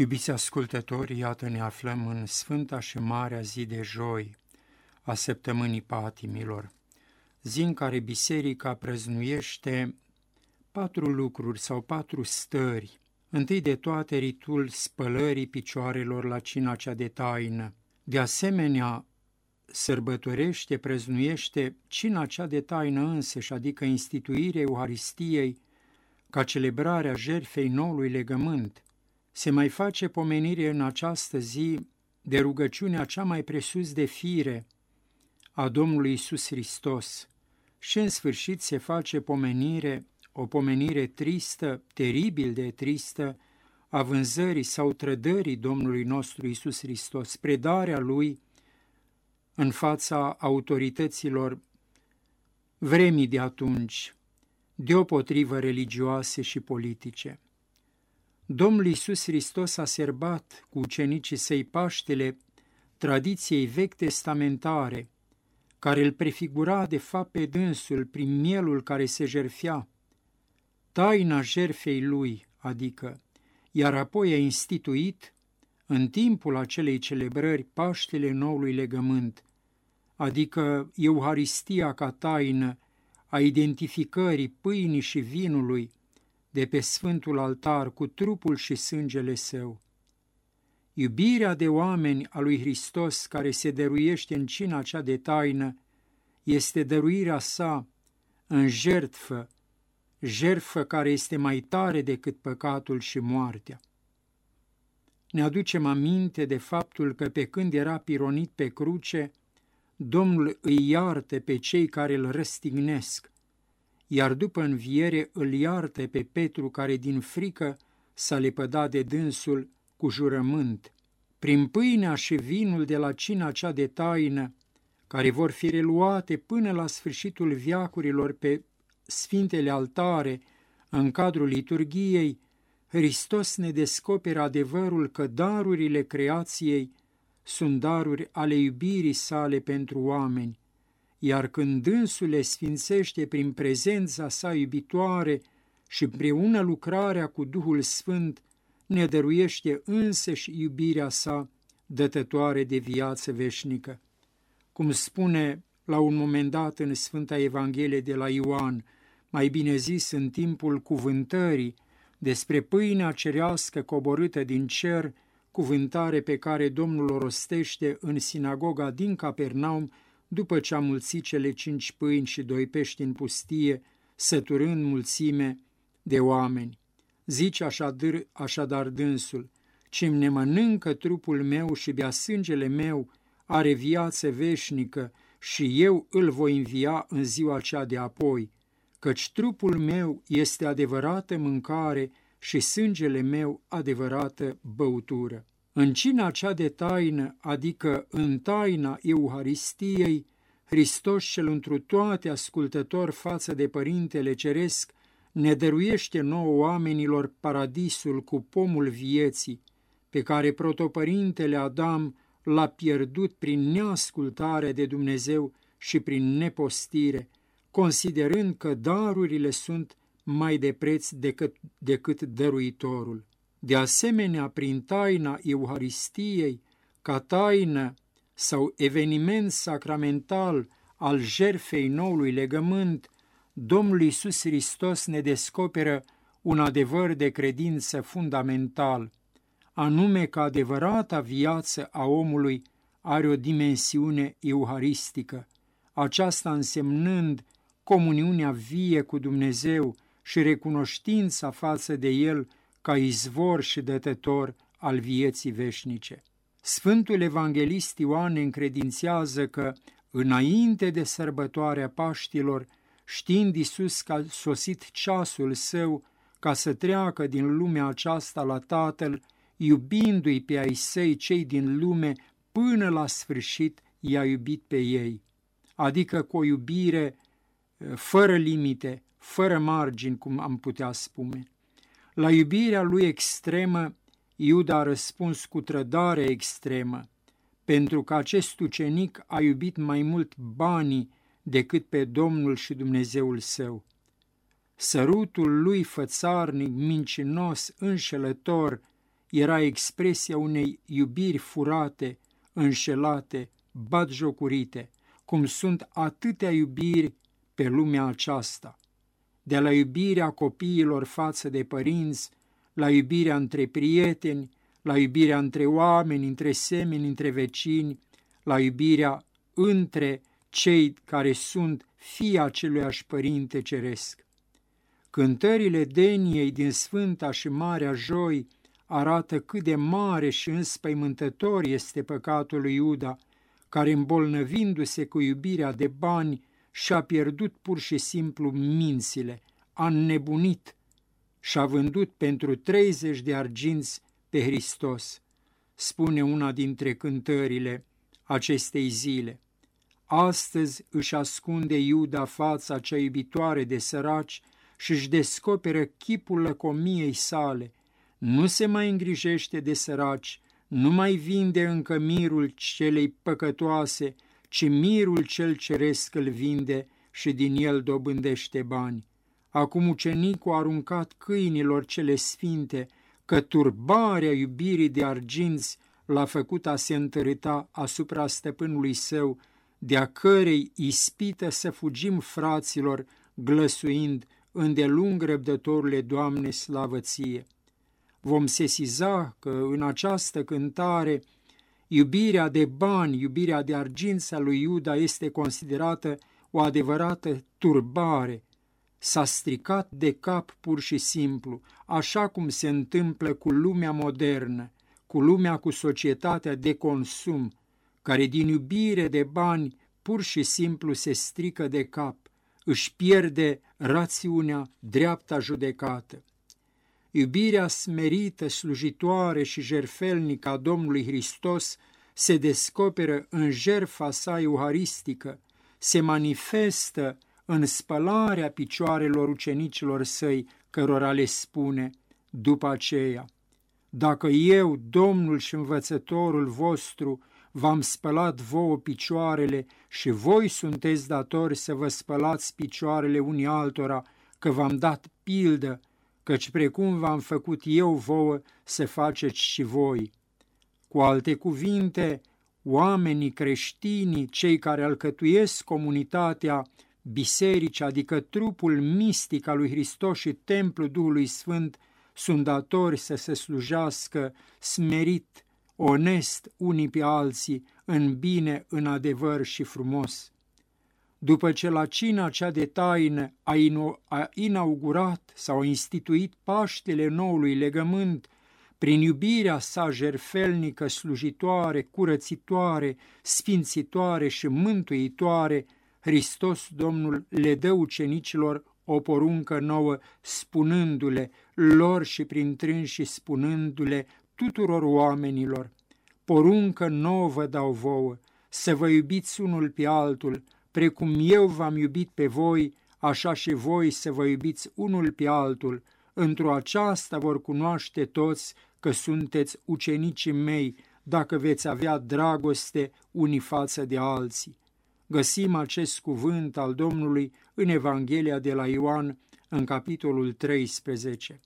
Iubiți ascultători, iată ne aflăm în Sfânta și Marea zi de joi a săptămânii patimilor, zi în care biserica prăznuiește patru lucruri sau patru stări. Întâi de toate ritul spălării picioarelor la cina cea de taină. De asemenea, sărbătorește, prăznuiește cina cea de taină însăși, adică instituirea Euharistiei, ca celebrarea jertfei noului legământ – se mai face pomenire în această zi de rugăciunea cea mai presus de fire a Domnului Isus Hristos și în sfârșit se face pomenire, o pomenire tristă, teribil de tristă, a vânzării sau trădării Domnului nostru Isus Hristos, predarea Lui în fața autorităților vremii de atunci, deopotrivă religioase și politice. Domnul Iisus Hristos a serbat cu ucenicii săi Paștele tradiției vechi testamentare, care îl prefigura de fapt pe dânsul prin mielul care se jerfea, taina jerfei lui, adică, iar apoi a instituit, în timpul acelei celebrări, Paștele Noului Legământ, adică Euharistia ca taină a identificării pâinii și vinului, de pe sfântul altar cu trupul și sângele său. Iubirea de oameni a lui Hristos care se dăruiește în cina cea de taină este dăruirea sa în jertfă, jertfă care este mai tare decât păcatul și moartea. Ne aducem aminte de faptul că pe când era pironit pe cruce, Domnul îi iartă pe cei care îl răstignesc, iar după înviere îl iartă pe Petru care din frică s-a lepădat de dânsul cu jurământ. Prin pâinea și vinul de la cina cea de taină, care vor fi reluate până la sfârșitul viacurilor pe sfintele altare, în cadrul liturgiei, Hristos ne descoperă adevărul că darurile creației sunt daruri ale iubirii sale pentru oameni, iar când dânsul le sfințește prin prezența sa iubitoare și împreună lucrarea cu Duhul Sfânt, ne dăruiește însăși iubirea sa dătătoare de viață veșnică. Cum spune la un moment dat în Sfânta Evanghelie de la Ioan, mai bine zis în timpul cuvântării, despre pâinea cerească coborâtă din cer, cuvântare pe care Domnul o rostește în sinagoga din Capernaum, după ce a mulțit cele cinci pâini și doi pești în pustie, săturând mulțime de oameni. Zice așadar, așadar dânsul, ce ne mănâncă trupul meu și bea sângele meu, are viață veșnică și eu îl voi învia în ziua cea de apoi, căci trupul meu este adevărată mâncare și sângele meu adevărată băutură. În cina cea de taină, adică în taina Euharistiei, Hristos cel întru toate ascultător față de Părintele Ceresc, ne dăruiește nouă oamenilor paradisul cu pomul vieții, pe care protopărintele Adam l-a pierdut prin neascultare de Dumnezeu și prin nepostire, considerând că darurile sunt mai de preț decât, decât dăruitorul. De asemenea, prin taina Euharistiei, ca taină sau eveniment sacramental al jerfei noului legământ, Domnul Iisus Hristos ne descoperă un adevăr de credință fundamental, anume că adevărata viață a omului are o dimensiune euharistică, aceasta însemnând comuniunea vie cu Dumnezeu și recunoștința față de El ca izvor și dătător al vieții veșnice. Sfântul Evanghelist Ioan ne încredințează că, înainte de sărbătoarea Paștilor, știind Isus că a sosit ceasul său ca să treacă din lumea aceasta la Tatăl, iubindu-i pe ai săi cei din lume, până la sfârșit i-a iubit pe ei, adică cu o iubire eh, fără limite, fără margini, cum am putea spune. La iubirea lui extremă, Iuda a răspuns cu trădare extremă, pentru că acest ucenic a iubit mai mult banii decât pe Domnul și Dumnezeul său. Sărutul lui fățarnic, mincinos, înșelător, era expresia unei iubiri furate, înșelate, batjocurite, cum sunt atâtea iubiri pe lumea aceasta. De la iubirea copiilor față de părinți, la iubirea între prieteni, la iubirea între oameni, între semeni, între vecini, la iubirea între cei care sunt fii aceluiași Părinte Ceresc. Cântările Deniei din Sfânta și Marea Joi arată cât de mare și înspăimântător este păcatul lui Iuda, care îmbolnăvindu-se cu iubirea de bani și-a pierdut pur și simplu mințile, a înnebunit și a vândut pentru 30 de arginți pe Hristos, spune una dintre cântările acestei zile. Astăzi își ascunde Iuda fața cea iubitoare de săraci și își descoperă chipul lăcomiei sale. Nu se mai îngrijește de săraci, nu mai vinde încă mirul celei păcătoase, ci mirul cel ceresc îl vinde și din el dobândește bani. Acum ucenicul a aruncat câinilor cele sfinte, că turbarea iubirii de arginți l-a făcut a se întărâta asupra stăpânului său, de-a cărei ispită să fugim fraților, glăsuind, îndelung răbdătorule Doamne, slavă ție! Vom sesiza că în această cântare iubirea de bani, iubirea de argința lui Iuda este considerată o adevărată turbare, s-a stricat de cap pur și simplu, așa cum se întâmplă cu lumea modernă, cu lumea cu societatea de consum, care din iubire de bani pur și simplu se strică de cap, își pierde rațiunea, dreapta judecată. Iubirea smerită, slujitoare și jerfelnică a Domnului Hristos se descoperă în jerfa sa euharistică, se manifestă în spălarea picioarelor ucenicilor săi, cărora le spune după aceea, Dacă eu, Domnul și învățătorul vostru, v-am spălat vouă picioarele și voi sunteți datori să vă spălați picioarele unii altora, că v-am dat pildă, căci precum v-am făcut eu vouă, să faceți și voi. Cu alte cuvinte, oamenii creștinii, cei care alcătuiesc comunitatea, biserici, adică trupul mistic al lui Hristos și templul Duhului Sfânt, sunt datori să se slujească smerit, onest unii pe alții, în bine, în adevăr și frumos. După ce la cina cea de taină a, a inaugurat sau a instituit Paștele noului legământ, prin iubirea sa jerfelnică, slujitoare, curățitoare, sfințitoare și mântuitoare, Hristos Domnul le dă ucenicilor o poruncă nouă, spunându-le lor și prin trânși spunându-le tuturor oamenilor, poruncă nouă vă dau vouă, să vă iubiți unul pe altul, precum eu v-am iubit pe voi, așa și voi să vă iubiți unul pe altul, într-o aceasta vor cunoaște toți că sunteți ucenicii mei, dacă veți avea dragoste unii față de alții. Găsim acest cuvânt al Domnului în Evanghelia de la Ioan, în capitolul 13.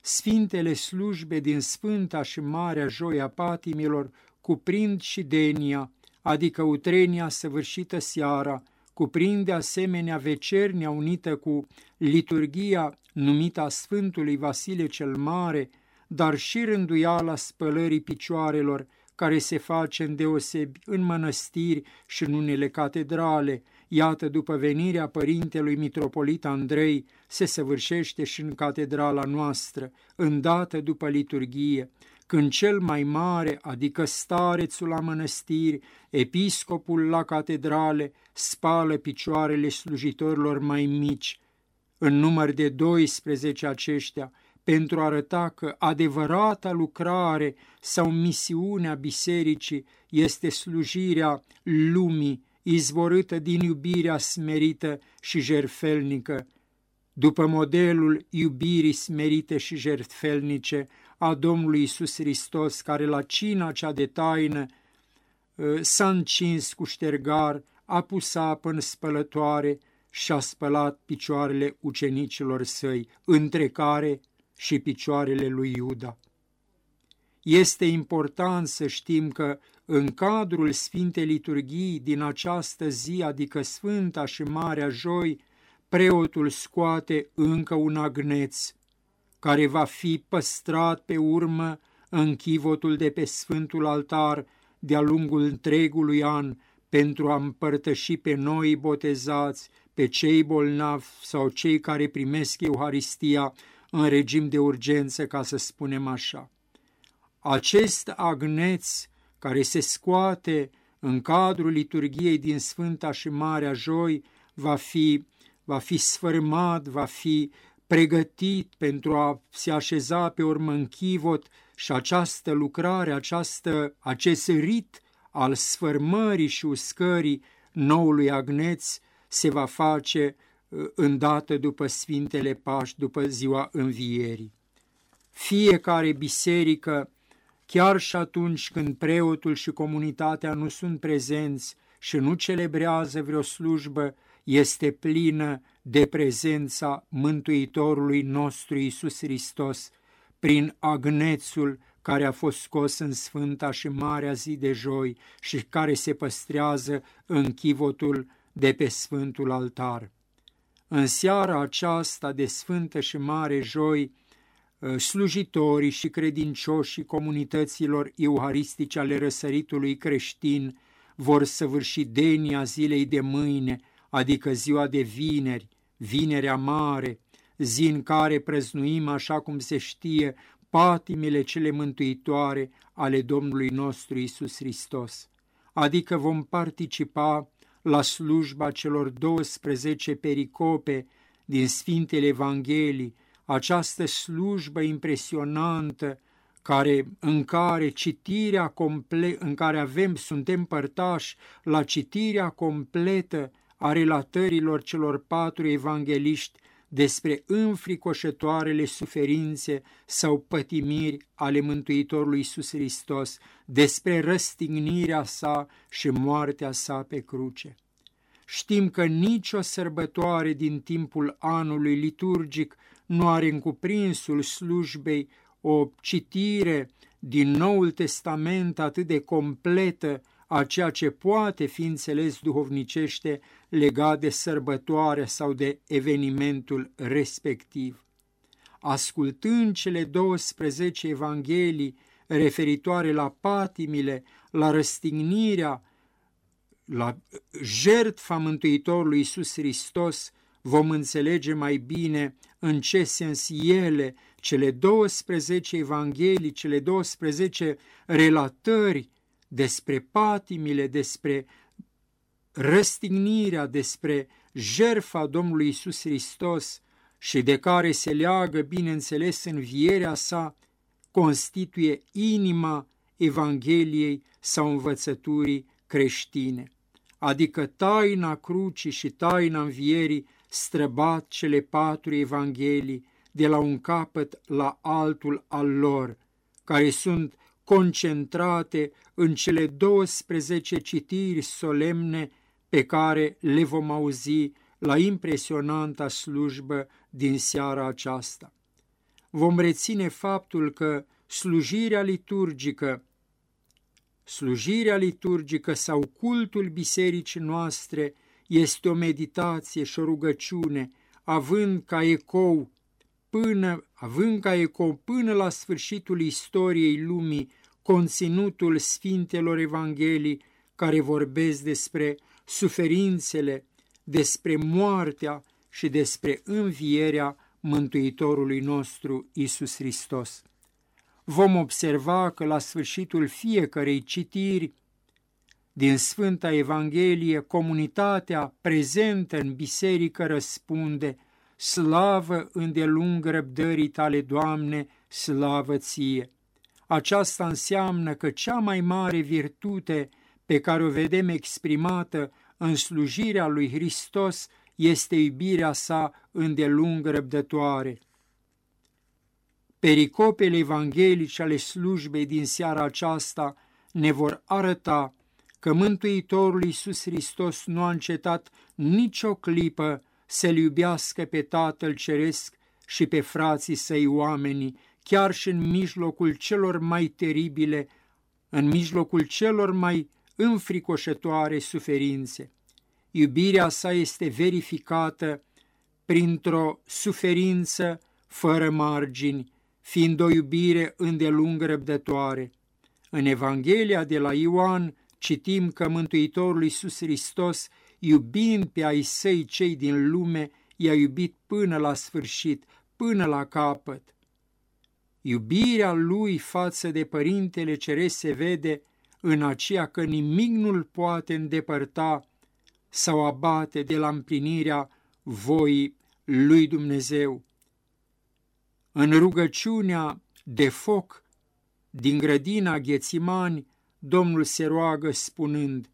Sfintele slujbe din Sfânta și Marea Joia Patimilor cuprind și denia, adică utrenia săvârșită seara, cuprinde asemenea vecernia unită cu liturgia numită a Sfântului Vasile cel Mare, dar și rânduiala spălării picioarelor, care se face în deosebi în mănăstiri și în unele catedrale, iată după venirea părintelui mitropolit Andrei, se săvârșește și în catedrala noastră, îndată după liturghie, când cel mai mare, adică starețul la mănăstiri, episcopul la catedrale, spală picioarele slujitorilor mai mici, în număr de 12 aceștia, pentru a arăta că adevărata lucrare sau misiunea bisericii este slujirea lumii izvorâtă din iubirea smerită și jertfelnică, după modelul iubirii smerite și jertfelnice a Domnului Isus Hristos, care la cina cea de taină ă, s-a încins cu ștergar, a pus apă în spălătoare și a spălat picioarele ucenicilor săi, între care și picioarele lui Iuda. este important să știm că în cadrul Sfintei Liturghii din această zi, adică Sfânta și Marea Joi, preotul scoate încă un agneț, care va fi păstrat pe urmă în chivotul de pe Sfântul Altar de-a lungul întregului an pentru a împărtăși pe noi botezați, pe cei bolnavi sau cei care primesc Euharistia în regim de urgență, ca să spunem așa. Acest agneț care se scoate în cadrul liturgiei din Sfânta și Marea Joi va fi, va fi sfârmat, va fi pregătit pentru a se așeza pe urmă în chivot și această lucrare, această, acest rit al sfârmării și uscării noului agneț se va face uh, îndată după Sfintele Paști, după ziua învierii. Fiecare biserică, chiar și atunci când preotul și comunitatea nu sunt prezenți și nu celebrează vreo slujbă, este plină de prezența Mântuitorului nostru Isus Hristos, prin agnețul care a fost scos în sfânta și marea zi de joi și care se păstrează în chivotul de pe sfântul altar. În seara aceasta de sfântă și mare joi, ă, slujitorii și credincioșii comunităților euharistice ale răsăritului creștin vor săvârși denia zilei de mâine, adică ziua de vineri, vinerea mare, zi în care prăznuim, așa cum se știe, patimile cele mântuitoare ale Domnului nostru Isus Hristos, adică vom participa la slujba celor 12 pericope din Sfintele Evanghelii, această slujbă impresionantă care, în care citirea comple- în care avem, suntem părtași la citirea completă a relatărilor celor patru evangeliști despre înfricoșătoarele suferințe sau pătimiri ale Mântuitorului Iisus Hristos, despre răstignirea sa și moartea sa pe cruce. Știm că nicio sărbătoare din timpul anului liturgic nu are în cuprinsul slujbei o citire din Noul Testament atât de completă a ceea ce poate fi înțeles duhovnicește legat de sărbătoare sau de evenimentul respectiv. Ascultând cele 12 evanghelii referitoare la patimile, la răstignirea, la jertfa Mântuitorului Iisus Hristos, vom înțelege mai bine în ce sens ele, cele 12 evanghelii, cele 12 relatări despre patimile, despre răstignirea, despre jertfa Domnului Isus Hristos și de care se leagă, bineînțeles, învierea sa, constituie inima Evangheliei sau învățăturii creștine, adică taina crucii și taina învierii străbat cele patru evanghelii de la un capăt la altul al lor, care sunt concentrate în cele 12 citiri solemne pe care le vom auzi la impresionanta slujbă din seara aceasta. Vom reține faptul că slujirea liturgică, slujirea liturgică sau cultul bisericii noastre este o meditație și o rugăciune, având ca ecou până, având ca eco până la sfârșitul istoriei lumii conținutul Sfintelor Evanghelii care vorbesc despre suferințele, despre moartea și despre învierea Mântuitorului nostru Isus Hristos. Vom observa că la sfârșitul fiecărei citiri din Sfânta Evanghelie, comunitatea prezentă în biserică răspunde Slavă îndelung răbdării tale, Doamne, slavă ție! Aceasta înseamnă că cea mai mare virtute pe care o vedem exprimată în slujirea lui Hristos este iubirea sa îndelung răbdătoare. Pericopele evanghelice ale slujbei din seara aceasta ne vor arăta că Mântuitorul Iisus Hristos nu a încetat nicio clipă să-L iubească pe Tatăl Ceresc și pe frații săi oamenii, chiar și în mijlocul celor mai teribile, în mijlocul celor mai înfricoșătoare suferințe. Iubirea sa este verificată printr-o suferință fără margini, fiind o iubire îndelung răbdătoare. În Evanghelia de la Ioan citim că Mântuitorul Iisus Hristos, iubind pe ai săi cei din lume, i-a iubit până la sfârșit, până la capăt. Iubirea lui față de Părintele Ceresc se vede în aceea că nimic nu-l poate îndepărta sau abate de la împlinirea voii lui Dumnezeu. În rugăciunea de foc din grădina Ghețimani, Domnul se roagă spunând,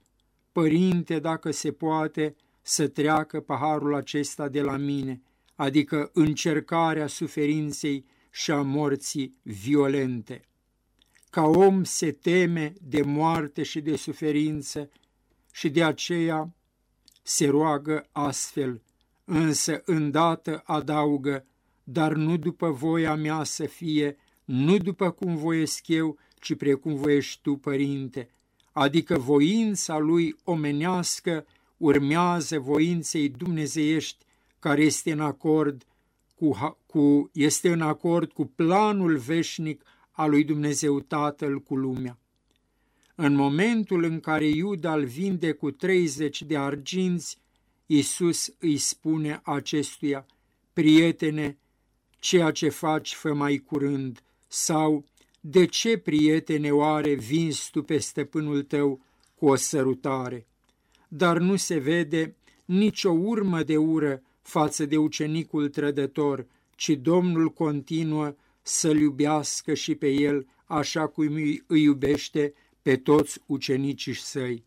Părinte, dacă se poate, să treacă paharul acesta de la mine, adică încercarea suferinței și a morții violente. Ca om se teme de moarte și de suferință și de aceea se roagă astfel, însă îndată adaugă, dar nu după voia mea să fie, nu după cum voiesc eu, ci precum voiești tu, Părinte, adică voința lui omenească urmează voinței dumnezeiești care este în acord cu, cu, este în acord cu planul veșnic al lui Dumnezeu Tatăl cu lumea. În momentul în care Iuda îl vinde cu 30 de arginți, Iisus îi spune acestuia, prietene, ceea ce faci fă mai curând, sau de ce, prietene, oare vinzi tu pe stăpânul tău cu o sărutare? Dar nu se vede nicio urmă de ură față de ucenicul trădător, ci Domnul continuă să-l iubească și pe el așa cum îi iubește pe toți ucenicii săi.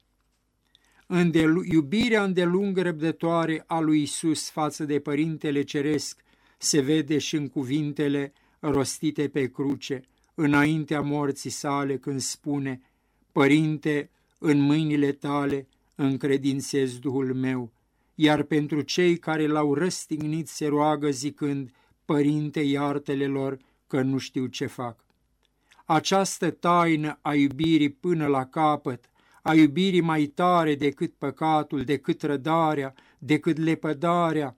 Îndel iubirea îndelungă răbdătoare a lui Isus față de Părintele Ceresc se vede și în cuvintele rostite pe cruce, înaintea morții sale când spune, Părinte, în mâinile tale încredințez Duhul meu, iar pentru cei care l-au răstignit se roagă zicând, Părinte, iartele lor că nu știu ce fac. Această taină a iubirii până la capăt, a iubirii mai tare decât păcatul, decât rădarea, decât lepădarea,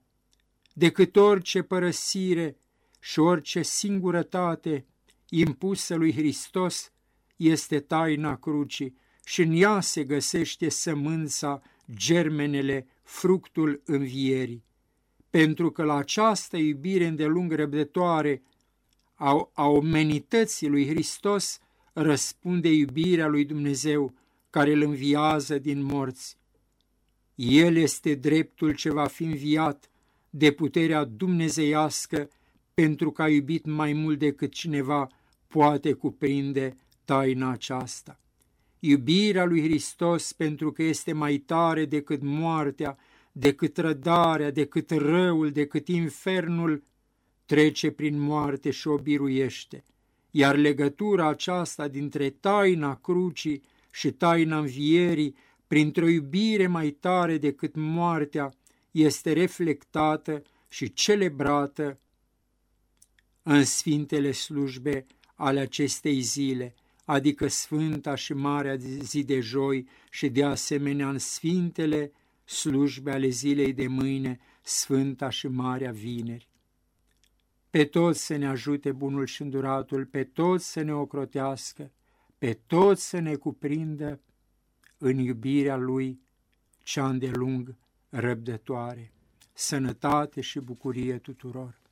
decât orice părăsire și orice singurătate impusă lui Hristos, este taina crucii și în ea se găsește sămânța, germenele, fructul învierii. Pentru că la această iubire îndelung răbdătoare a, a omenității lui Hristos răspunde iubirea lui Dumnezeu, care îl înviază din morți. El este dreptul ce va fi înviat de puterea dumnezeiască pentru că a iubit mai mult decât cineva poate cuprinde taina aceasta. Iubirea lui Hristos pentru că este mai tare decât moartea, decât rădarea, decât răul, decât infernul, trece prin moarte și o biruiește. Iar legătura aceasta dintre taina crucii și taina învierii, printr-o iubire mai tare decât moartea, este reflectată și celebrată în sfintele slujbe ale acestei zile, adică Sfânta și Marea zi de joi și de asemenea în sfintele slujbe ale zilei de mâine, Sfânta și Marea vineri. Pe toți să ne ajute bunul și înduratul, pe toți să ne ocrotească, pe toți să ne cuprindă în iubirea Lui cea îndelung răbdătoare. Sănătate și bucurie tuturor!